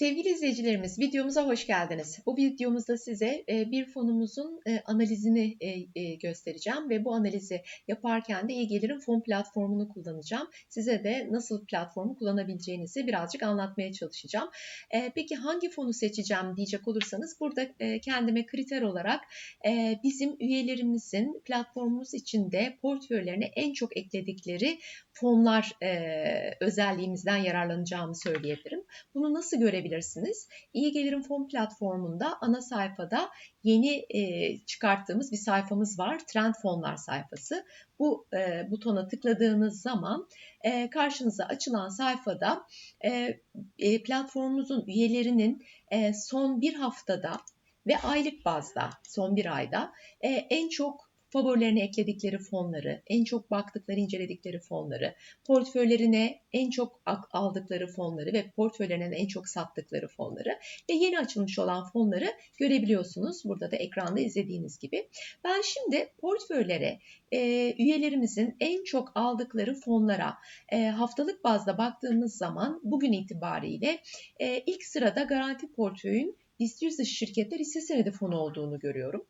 Sevgili izleyicilerimiz videomuza hoş geldiniz. Bu videomuzda size e, bir fonumuzun e, analizini e, göstereceğim ve bu analizi yaparken de iyi fon platformunu kullanacağım. Size de nasıl platformu kullanabileceğinizi birazcık anlatmaya çalışacağım. Peki hangi fonu seçeceğim diyecek olursanız burada kendime kriter olarak bizim üyelerimizin platformumuz içinde portföylerine en çok ekledikleri fonlar özelliğimizden yararlanacağımı söyleyebilirim. Bunu nasıl görebilirsiniz? İyi Gelirim Fon platformunda ana sayfada yeni e, çıkarttığımız bir sayfamız var. Trend fonlar sayfası. Bu e, butona tıkladığınız zaman e, karşınıza açılan sayfada e, e, platformumuzun üyelerinin e, son bir haftada ve aylık bazda son bir ayda e, en çok favorilerine ekledikleri fonları, en çok baktıkları, inceledikleri fonları, portföylerine en çok aldıkları fonları ve portföylerine en çok sattıkları fonları ve yeni açılmış olan fonları görebiliyorsunuz. Burada da ekranda izlediğiniz gibi. Ben şimdi portföylere e, üyelerimizin en çok aldıkları fonlara e, haftalık bazda baktığımız zaman bugün itibariyle e, ilk sırada garanti portföyün 100 dışı şirketler hisse senedi fonu olduğunu görüyorum.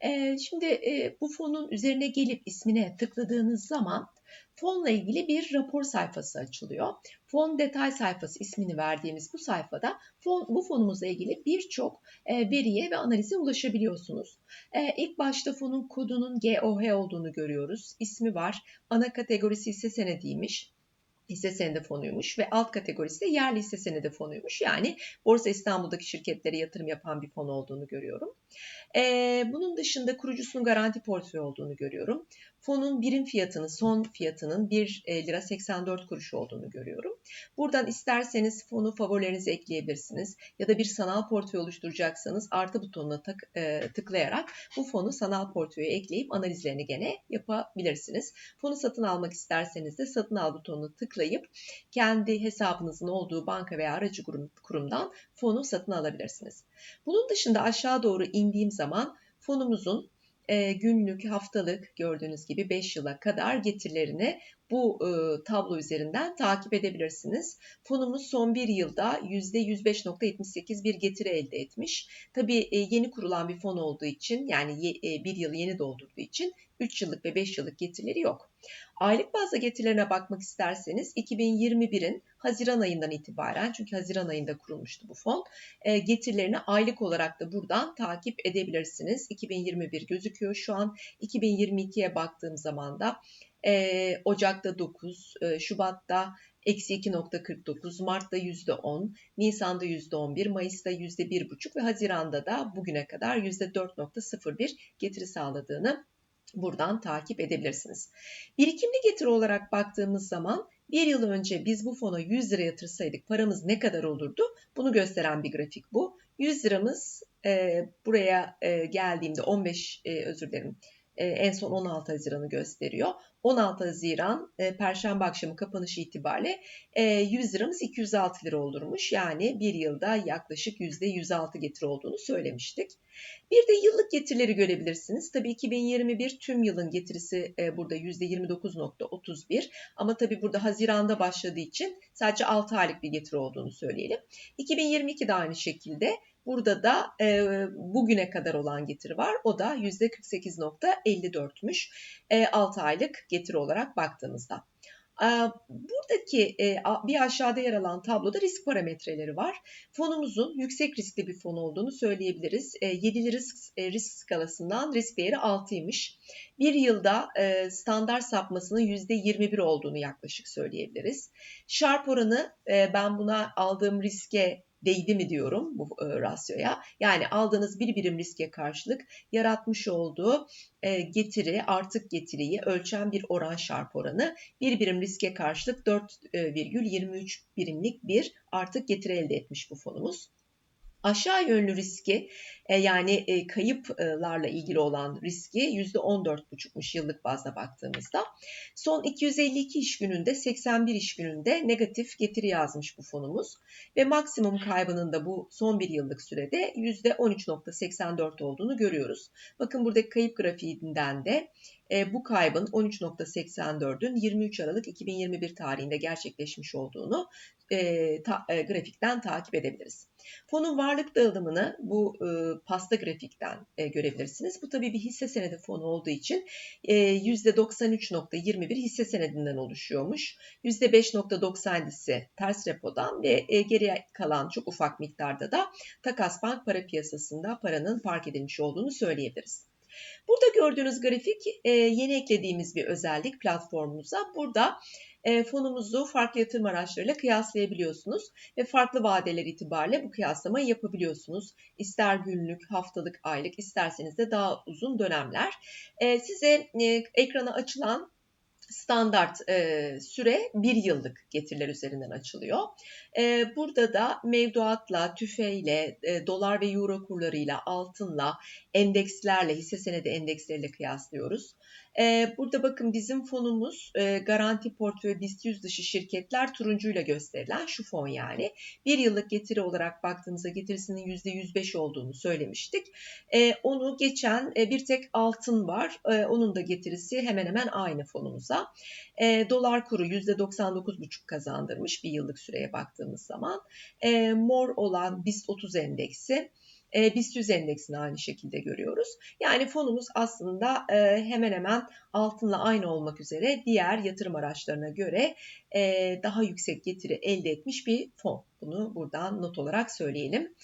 E, şimdi e, bu fonun üzerine gelip ismine tıkladığınız zaman fonla ilgili bir rapor sayfası açılıyor. Fon detay sayfası ismini verdiğimiz bu sayfada fon, bu fonumuzla ilgili birçok e, veriye ve analize ulaşabiliyorsunuz. E, ilk başta fonun kodunun GOH olduğunu görüyoruz. İsmi var. Ana kategorisi ise senediymiş hisse senedi fonuymuş ve alt kategorisi de yerli hisse senedi fonuymuş. Yani Borsa İstanbul'daki şirketlere yatırım yapan bir fon olduğunu görüyorum. Ee, bunun dışında kurucusunun garanti portföy olduğunu görüyorum. Fonun birim fiyatının, son fiyatının 1 e, lira 84 kuruş olduğunu görüyorum. Buradan isterseniz fonu favorilerinize ekleyebilirsiniz. Ya da bir sanal portföy oluşturacaksanız artı butonuna tık, e, tıklayarak bu fonu sanal portföye ekleyip analizlerini gene yapabilirsiniz. Fonu satın almak isterseniz de satın al butonuna tıklayıp kendi hesabınızın olduğu banka veya aracı kurumdan fonu satın alabilirsiniz. Bunun dışında aşağı doğru indiğim zaman fonumuzun günlük, haftalık gördüğünüz gibi 5 yıla kadar getirilerini bu e, tablo üzerinden takip edebilirsiniz. Fonumuz son bir yılda %105.78 bir getiri elde etmiş. Tabii e, yeni kurulan bir fon olduğu için yani e, bir yıl yeni doldurduğu için 3 yıllık ve 5 yıllık getirileri yok. Aylık bazda getirilerine bakmak isterseniz 2021'in Haziran ayından itibaren çünkü Haziran ayında kurulmuştu bu fon e, getirilerini aylık olarak da buradan takip edebilirsiniz. 2021 gözüküyor şu an 2022'ye baktığım zaman da e, Ocak'ta 9, e, Şubat'ta eksi 2.49, Mart'ta %10, Nisan'da %11, Mayıs'ta %1.5 ve Haziran'da da bugüne kadar %4.01 getiri sağladığını buradan takip edebilirsiniz. Birikimli getiri olarak baktığımız zaman bir yıl önce biz bu fona 100 lira yatırsaydık paramız ne kadar olurdu? Bunu gösteren bir grafik bu. 100 liramız e, buraya e, geldiğimde 15 e, özür dilerim e, en son 16 Haziran'ı gösteriyor. 16 Haziran e, Perşembe akşamı kapanışı itibariyle e, 100 liramız 206 lira olurmuş. Yani bir yılda yaklaşık %106 getiri olduğunu söylemiştik. Bir de yıllık getirileri görebilirsiniz. Tabii 2021 tüm yılın getirisi e, burada %29.31 ama tabii burada Haziran'da başladığı için sadece 6 aylık bir getiri olduğunu söyleyelim. 2022 de aynı şekilde Burada da e, bugüne kadar olan getiri var. O da %48.54'müş e, 6 aylık getiri olarak baktığımızda. E, buradaki e, bir aşağıda yer alan tabloda risk parametreleri var. Fonumuzun yüksek riskli bir fon olduğunu söyleyebiliriz. 7'li e, risk, risk skalasından risk değeri 6'ymış. Bir yılda standart sapmasının %21 olduğunu yaklaşık söyleyebiliriz. Sharp oranı ben buna aldığım riske değdi mi diyorum bu e, rasyoya. Yani aldığınız bir birim riske karşılık yaratmış olduğu e, getiri, artık getiriyi ölçen bir oran şarp oranı. Bir birim riske karşılık 4,23 birimlik bir artık getiri elde etmiş bu fonumuz aşağı yönlü riski e, yani e, kayıplarla ilgili olan riski %14,5'muş yıllık bazda baktığımızda. Son 252 iş gününde 81 iş gününde negatif getiri yazmış bu fonumuz ve maksimum kaybının da bu son bir yıllık sürede %13,84 olduğunu görüyoruz. Bakın buradaki kayıp grafiğinden de e, bu kaybın 13.84'ün 23 Aralık 2021 tarihinde gerçekleşmiş olduğunu e, ta, e, grafikten takip edebiliriz. Fonun varlık dağılımını bu e, pasta grafikten e, görebilirsiniz. Bu tabii bir hisse senedi fonu olduğu için e, %93.21 hisse senedinden oluşuyormuş. %5.97'si ters repodan ve e, geriye kalan çok ufak miktarda da takas bank para piyasasında paranın park edilmiş olduğunu söyleyebiliriz. Burada gördüğünüz grafik e, yeni eklediğimiz bir özellik platformumuza. Burada e, fonumuzu farklı yatırım araçlarıyla kıyaslayabiliyorsunuz ve farklı vadeler itibariyle bu kıyaslamayı yapabiliyorsunuz. İster günlük, haftalık, aylık, isterseniz de daha uzun dönemler. E, size ekrana açılan standart e, süre bir yıllık getiriler üzerinden açılıyor. E, burada da mevduatla, tüfeyle, e, dolar ve euro kurlarıyla, altınla, endekslerle, hisse senedi endeksleriyle kıyaslıyoruz. E, burada bakın bizim fonumuz e, garanti portföy BIST 100 dışı şirketler turuncuyla gösterilen şu fon yani. Bir yıllık getiri olarak baktığımızda getirisinin %105 olduğunu söylemiştik. E, onu geçen e, bir tek altın var. E, onun da getirisi hemen hemen aynı fonumuza. E, dolar kuru %99,5 kazandırmış bir yıllık süreye baktığımız zaman. E, mor olan BIST 30 endeksi e, BIST 100 endeksini aynı şekilde görüyoruz. Yani fonumuz aslında e, hemen hemen altınla aynı olmak üzere diğer yatırım araçlarına göre e, daha yüksek getiri elde etmiş bir fon. Bunu buradan not olarak söyleyelim.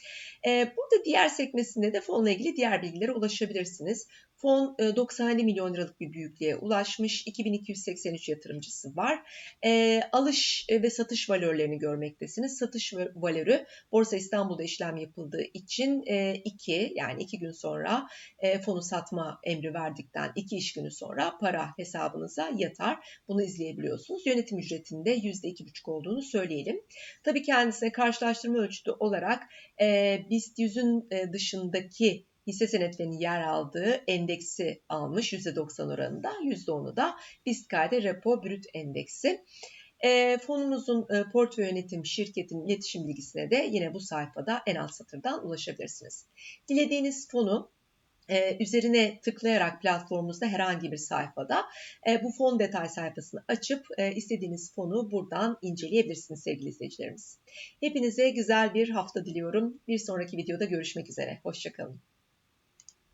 E, burada diğer sekmesinde de fonla ilgili diğer bilgilere ulaşabilirsiniz. Fon 97 e, milyon liralık bir büyüklüğe ulaşmış. 2283 yatırımcısı var. E, alış ve satış valörlerini görmektesiniz. Satış valörü Borsa İstanbul'da işlem yapıldığı için 2 e, yani 2 gün sonra e, fonu satma emri verdikten 2 iş günü sonra para hesabınıza yatar. Bunu izleyebiliyorsunuz. Yönetim ücretinde %2,5 olduğunu söyleyelim. Tabii kendisine karşılaştırma ölçütü olarak e, BIST 100'ün e, dışındaki hisse senetlerinin yer aldığı endeksi almış %90 oranında. %10'u da BIST-KD Repo Brüt Endeksi. E, fonumuzun e, portföy yönetim şirketin iletişim bilgisine de yine bu sayfada en alt satırdan ulaşabilirsiniz. Dilediğiniz fonu e, üzerine tıklayarak platformumuzda herhangi bir sayfada e, bu fon detay sayfasını açıp e, istediğiniz fonu buradan inceleyebilirsiniz sevgili izleyicilerimiz. Hepinize güzel bir hafta diliyorum. Bir sonraki videoda görüşmek üzere. Hoşçakalın.